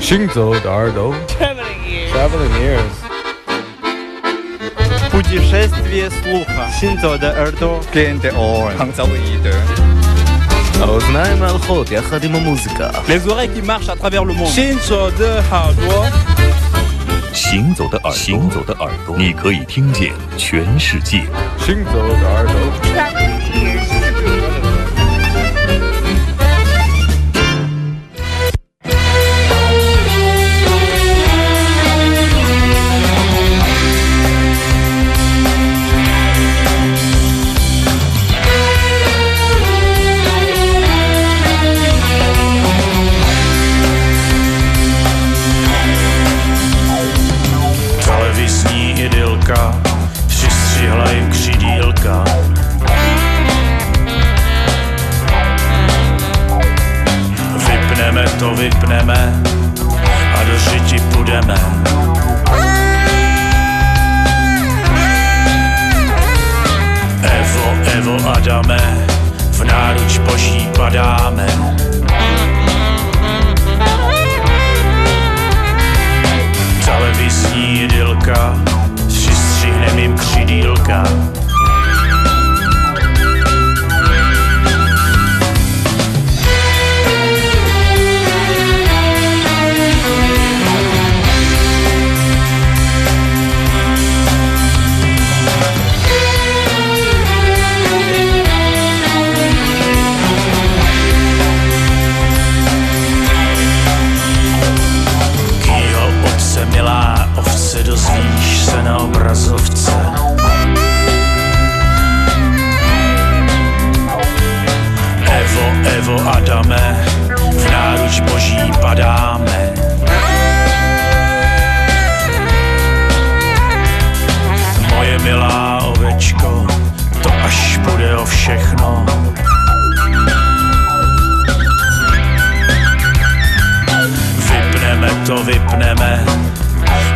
行走的耳朵，Traveling ears。Путешествие слуха. Синзо de Erdo. Gente oren. Hangzalide. האוזניים ההולכות יחד עם המוזיקה. Les oreilles qui marchent à travers le monde. Shinzo de Hardwa. 行走的耳朵，行走的耳朵，你可以听见全世界。行走的耳朵。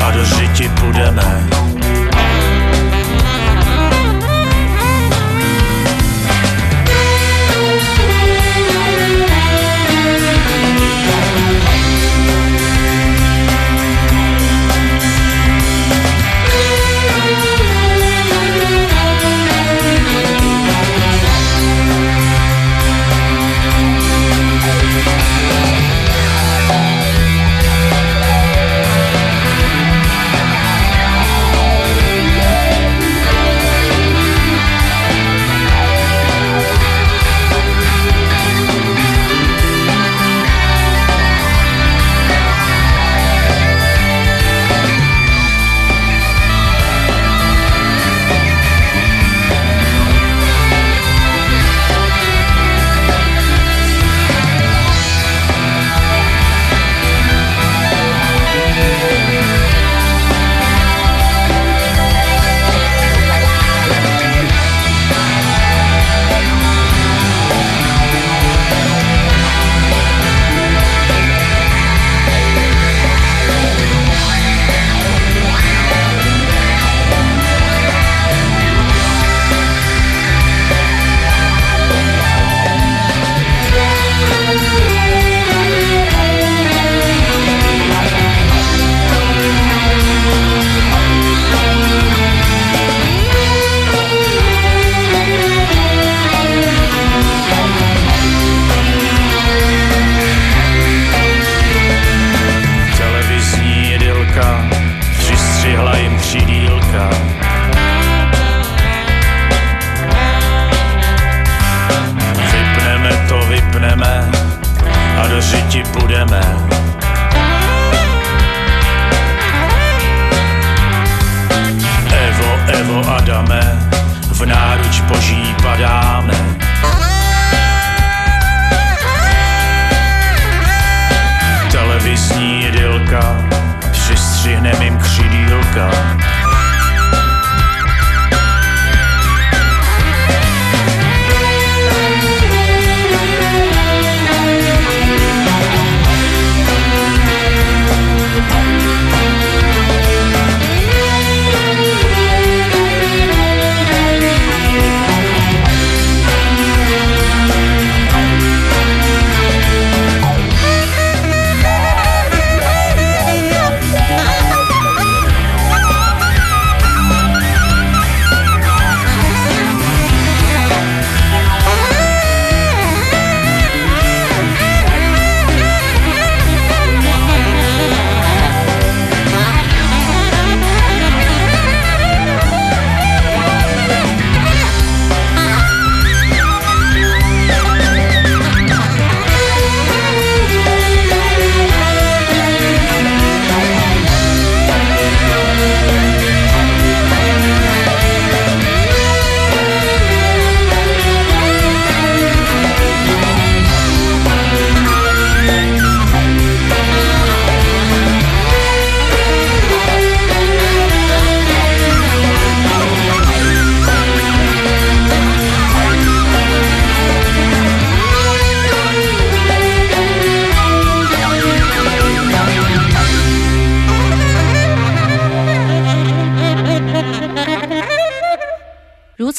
a do žiti budeme.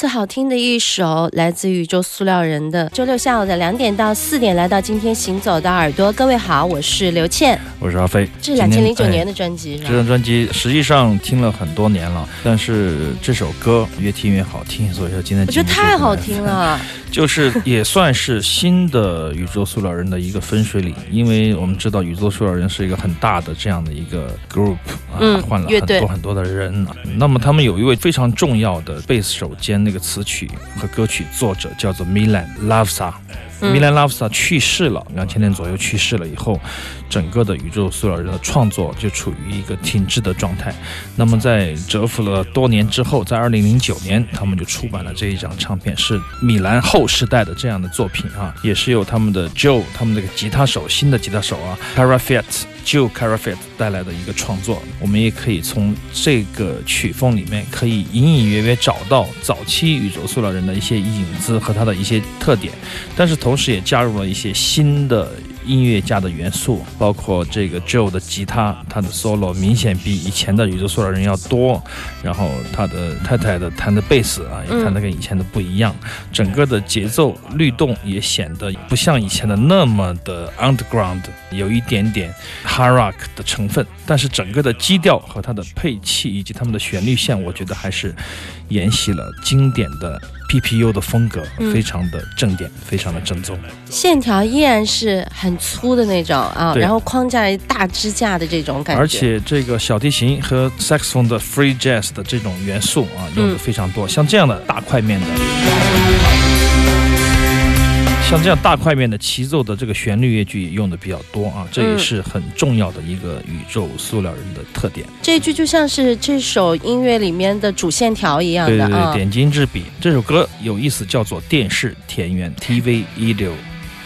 好听的一首来自宇宙塑料人的。周六下午的两点到四点，来到今天行走的耳朵。各位好，我是刘倩，我是阿飞。这是两千零九年的专辑，这张专辑实际上听了很多年了，但是这首歌越听越好听，所以说今天我觉得太好听了。就是也算是新的宇宙塑料人的一个分水岭，因为我们知道宇宙塑料人是一个很大的这样的一个 group 啊，换了很多很多的人。那么他们有一位非常重要的贝斯手兼那个词曲和歌曲作者，叫做 Milan Lavsa。米兰拉夫萨去世了，两千年左右去世了以后，整个的宇宙塑料人的创作就处于一个停滞的状态。那么在蛰伏了多年之后，在二零零九年，他们就出版了这一张唱片，是米兰后世代的这样的作品啊，也是由他们的 Joe，他们这个吉他手，新的吉他手啊 c a r a f e t Joe c a r a f e t 带来的一个创作。我们也可以从这个曲风里面，可以隐隐约约找到早期宇宙塑料人的一些影子和他的一些特点，但是。同时也加入了一些新的音乐家的元素，包括这个 Joe 的吉他，他的 solo 明显比以前的宇宙塑料人要多。然后他的太太的弹的贝斯啊，也弹的跟以前的不一样。整个的节奏律动也显得不像以前的那么的 underground，有一点点 hard rock 的成分。但是整个的基调和它的配器以及他们的旋律线，我觉得还是沿袭了经典的。PPU 的风格非常的正点，非常的正宗，线条依然是很粗的那种啊，然后框架大支架的这种感觉，而且这个小提琴和 saxophone 的 free jazz 的这种元素啊，用的非常多，像这样的大块面的。像这样大块面的齐奏的这个旋律乐句也用的比较多啊，这也是很重要的一个宇宙塑料人的特点。这一句就像是这首音乐里面的主线条一样的啊，点睛之笔。这首歌有意思，叫做《电视田园》TV 一六。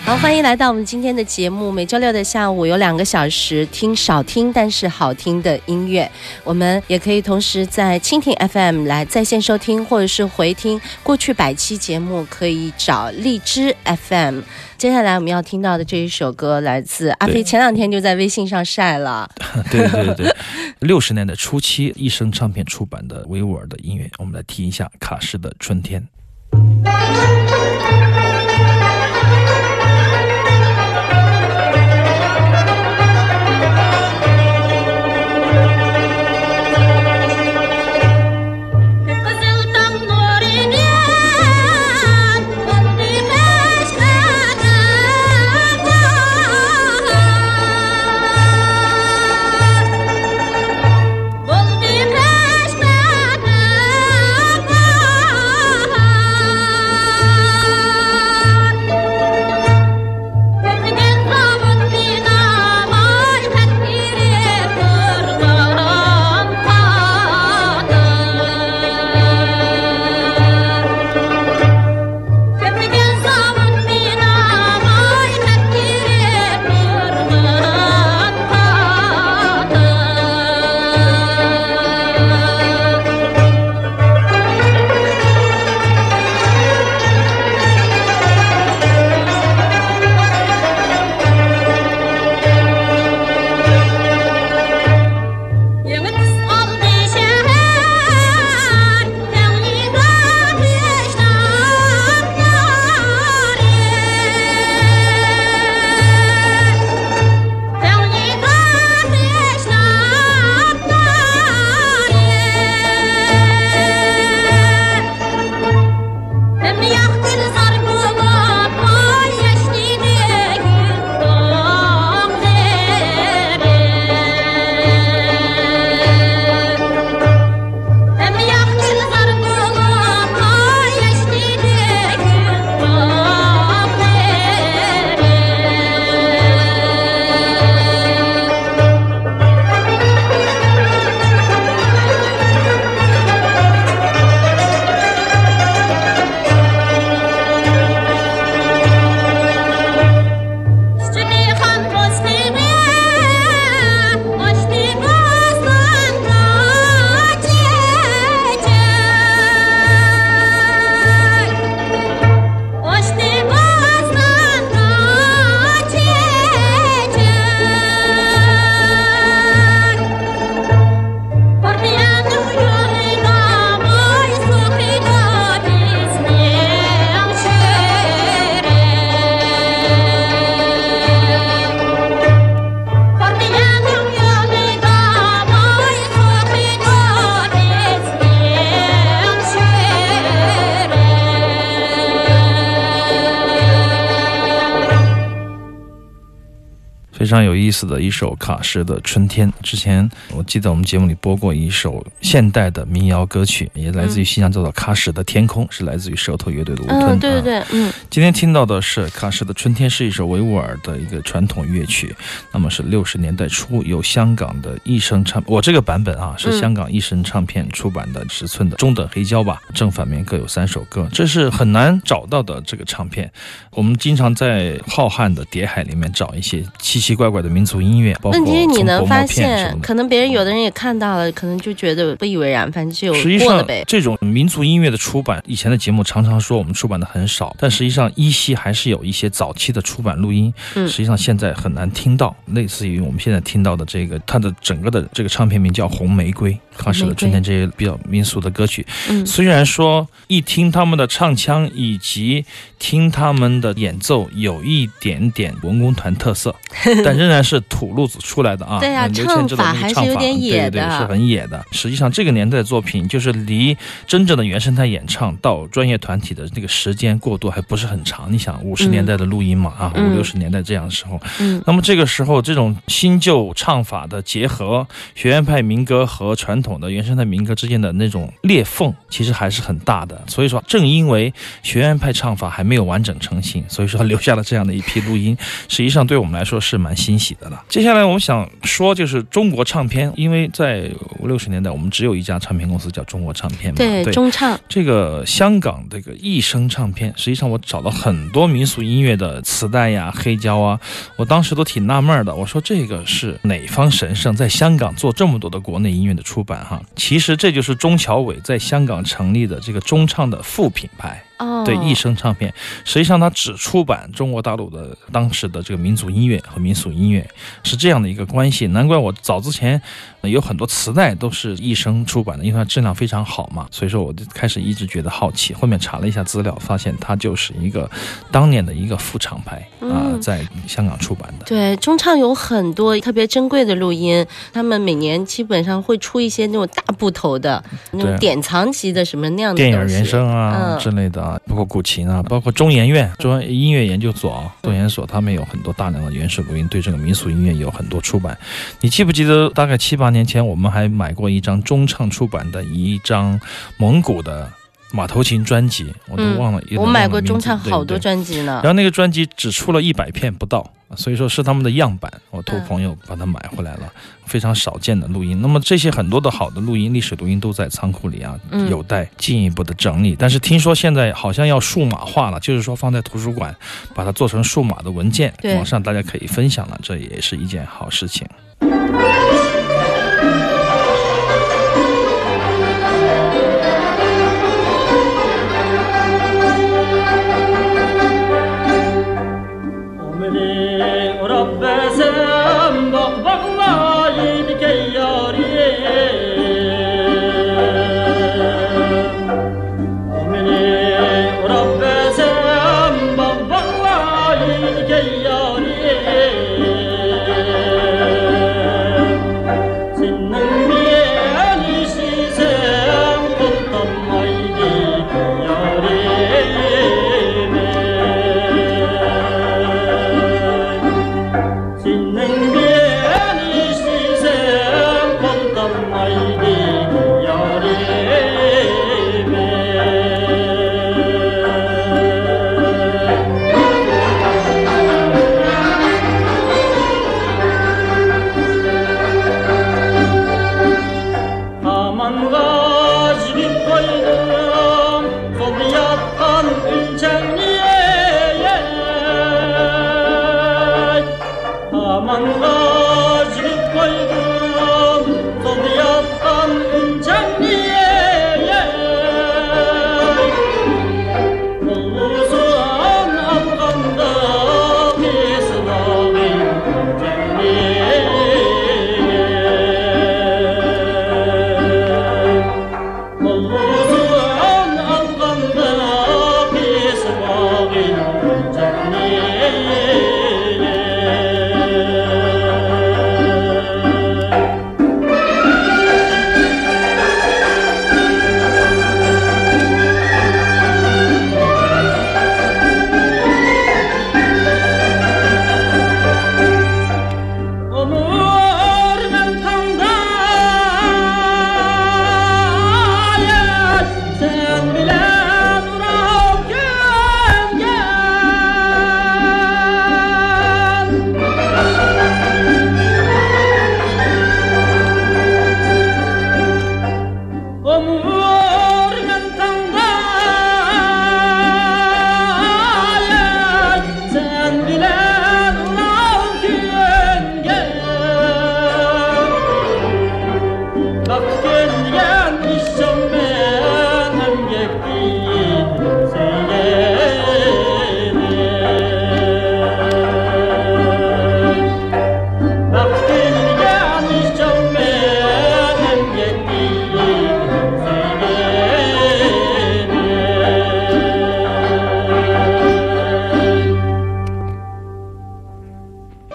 好，欢迎来到我们今天的节目。每周六的下午有两个小时听少听但是好听的音乐，我们也可以同时在蜻蜓 FM 来在线收听，或者是回听过去百期节目，可以找荔枝 FM。接下来我们要听到的这一首歌来自阿飞，前两天就在微信上晒了。对对对，六十年代初期一生唱片出版的维吾尔的音乐，我们来听一下卡诗的《春天》。非常有意思的一首卡什的《春天》。之前我记得我们节目里播过一首现代的民谣歌曲，也来自于新疆，叫做《喀什的天空》，是来自于舌头乐队的《。嗯，对对对，嗯。今天听到的是喀什的《春天》，是一首维吾尔的一个传统乐曲。那么是六十年代初由香港的一声唱，我这个版本啊是香港一声唱片出版的尺寸的中等黑胶吧，正反面各有三首歌，这是很难找到的这个唱片。我们经常在浩瀚的谍海里面找一些奇奇怪怪的民族音乐，包括问题是你能发现，可能别人有的人也看到了，可能就觉得不以为然，反正就过了呗。这种民族音乐的出版，以前的节目常常说我们出版的很少，但实际上依稀还是有一些早期的出版录音，嗯实际上现在很难听到，类似于我们现在听到的这个，它的整个的这个唱片名叫《红玫瑰》。康氏的春天这些比较民俗的歌曲，虽然说一听他们的唱腔以及听他们的演奏有一点点文工团特色，但仍然是土路子出来的啊。对啊，唱法还是有点野的，是很野的。实际上这个年代的作品，就是离真正的原生态演唱到专业团体的那个时间过渡还不是很长。你想五十年代的录音嘛，啊，五六十年代这样的时候，嗯，那么这个时候这种新旧唱法的结合，学院派民歌和传。统的原生态民歌之间的那种裂缝，其实还是很大的。所以说，正因为学院派唱法还没有完整成型，所以说留下了这样的一批录音，实际上对我们来说是蛮欣喜的了。接下来我们想说，就是中国唱片，因为在五六十年代，我们只有一家唱片公司叫中国唱片嘛，对，对中唱。这个香港这个一声唱片，实际上我找了很多民俗音乐的磁带呀、黑胶啊，我当时都挺纳闷的。我说这个是哪方神圣，在香港做这么多的国内音乐的出版？哈，其实这就是钟乔伟在香港成立的这个中唱的副品牌。哦，对，一生唱片，实际上它只出版中国大陆的当时的这个民族音乐和民俗音乐，是这样的一个关系。难怪我早之前有很多磁带都是一生出版的，因为它质量非常好嘛。所以说我就开始一直觉得好奇，后面查了一下资料，发现它就是一个当年的一个副厂牌啊，在香港出版的。对，中唱有很多特别珍贵的录音，他们每年基本上会出一些那种大部头的那种典藏级的什么那样的电影原声啊之类的。啊，包括古琴啊，包括中研院中音乐研究所啊，中研所他们有很多大量的原始录音，对这个民俗音乐有很多出版。你记不记得大概七八年前，我们还买过一张中唱出版的一张蒙古的马头琴专辑，我都忘了。我买过中唱好多专辑呢。然后那个专辑只出了一百片不到。所以说是他们的样板，我托朋友把它买回来了，非常少见的录音。那么这些很多的好的录音，历史录音都在仓库里啊，有待进一步的整理。但是听说现在好像要数码化了，就是说放在图书馆，把它做成数码的文件，网上大家可以分享了，这也是一件好事情。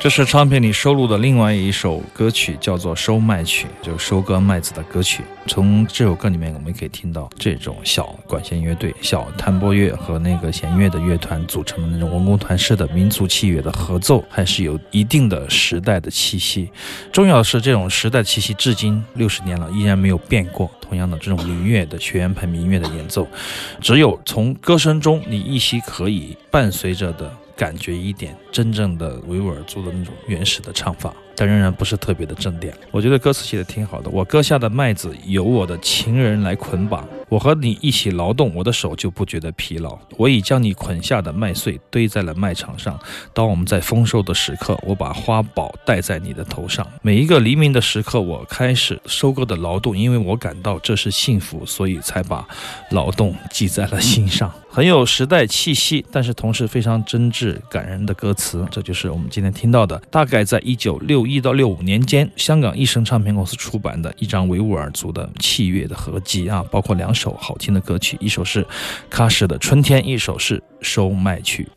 这是唱片里收录的另外一首歌曲，叫做《收麦曲》，就收割麦子的歌曲。从这首歌里面，我们可以听到这种小管弦乐队、小弹拨乐和那个弦乐的乐团组成的那种文工团式的民族器乐的合奏，还是有一定的时代的气息。重要的是，这种时代气息至今六十年了，依然没有变过。同样的，这种民乐的学院派民乐的演奏，只有从歌声中，你依稀可以伴随着的。感觉一点真正的维吾尔族的那种原始的唱法。但仍然不是特别的正点。我觉得歌词写的挺好的。我割下的麦子由我的情人来捆绑，我和你一起劳动，我的手就不觉得疲劳。我已将你捆下的麦穗堆在了麦场上。当我们在丰收的时刻，我把花宝戴在你的头上。每一个黎明的时刻，我开始收割的劳动，因为我感到这是幸福，所以才把劳动记在了心上。很有时代气息，但是同时非常真挚感人的歌词。这就是我们今天听到的。大概在一九六。一到六五年间，香港一生唱片公司出版的一张维吾尔族的器乐的合集啊，包括两首好听的歌曲，一首是喀什的春天，一首是收麦曲。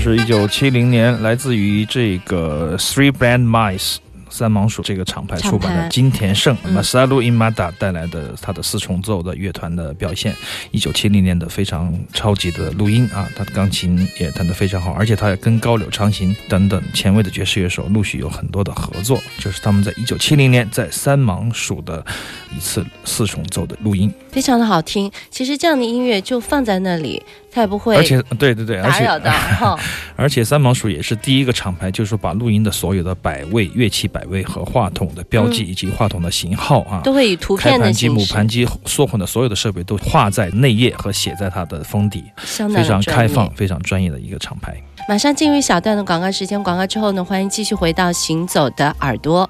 是一九七零年来自于这个 Three Band Mice。三盲鼠这个厂牌出版的金田胜 Masaru Imada 带来的他的四重奏的乐团的表现，一九七零年的非常超级的录音啊，他的钢琴也弹得非常好，而且他也跟高柳昌行等等前卫的爵士乐手陆续有很多的合作，就是他们在一九七零年在三盲鼠的一次四重奏的录音，非常的好听。其实这样的音乐就放在那里。它也不会，而且对对对，打扰到 哈。而且三毛鼠也是第一个厂牌，就是说把录音的所有的摆位、乐器摆位和话筒的标记以及话筒的型号啊，都会以图片的形式。开盘机、母盘机、缩混的所有的设备都画在内页和写在它的封底，非常开放、非常专业的一个厂牌。马上进入一小段的广告时间，广告之后呢，欢迎继续回到行走的耳朵。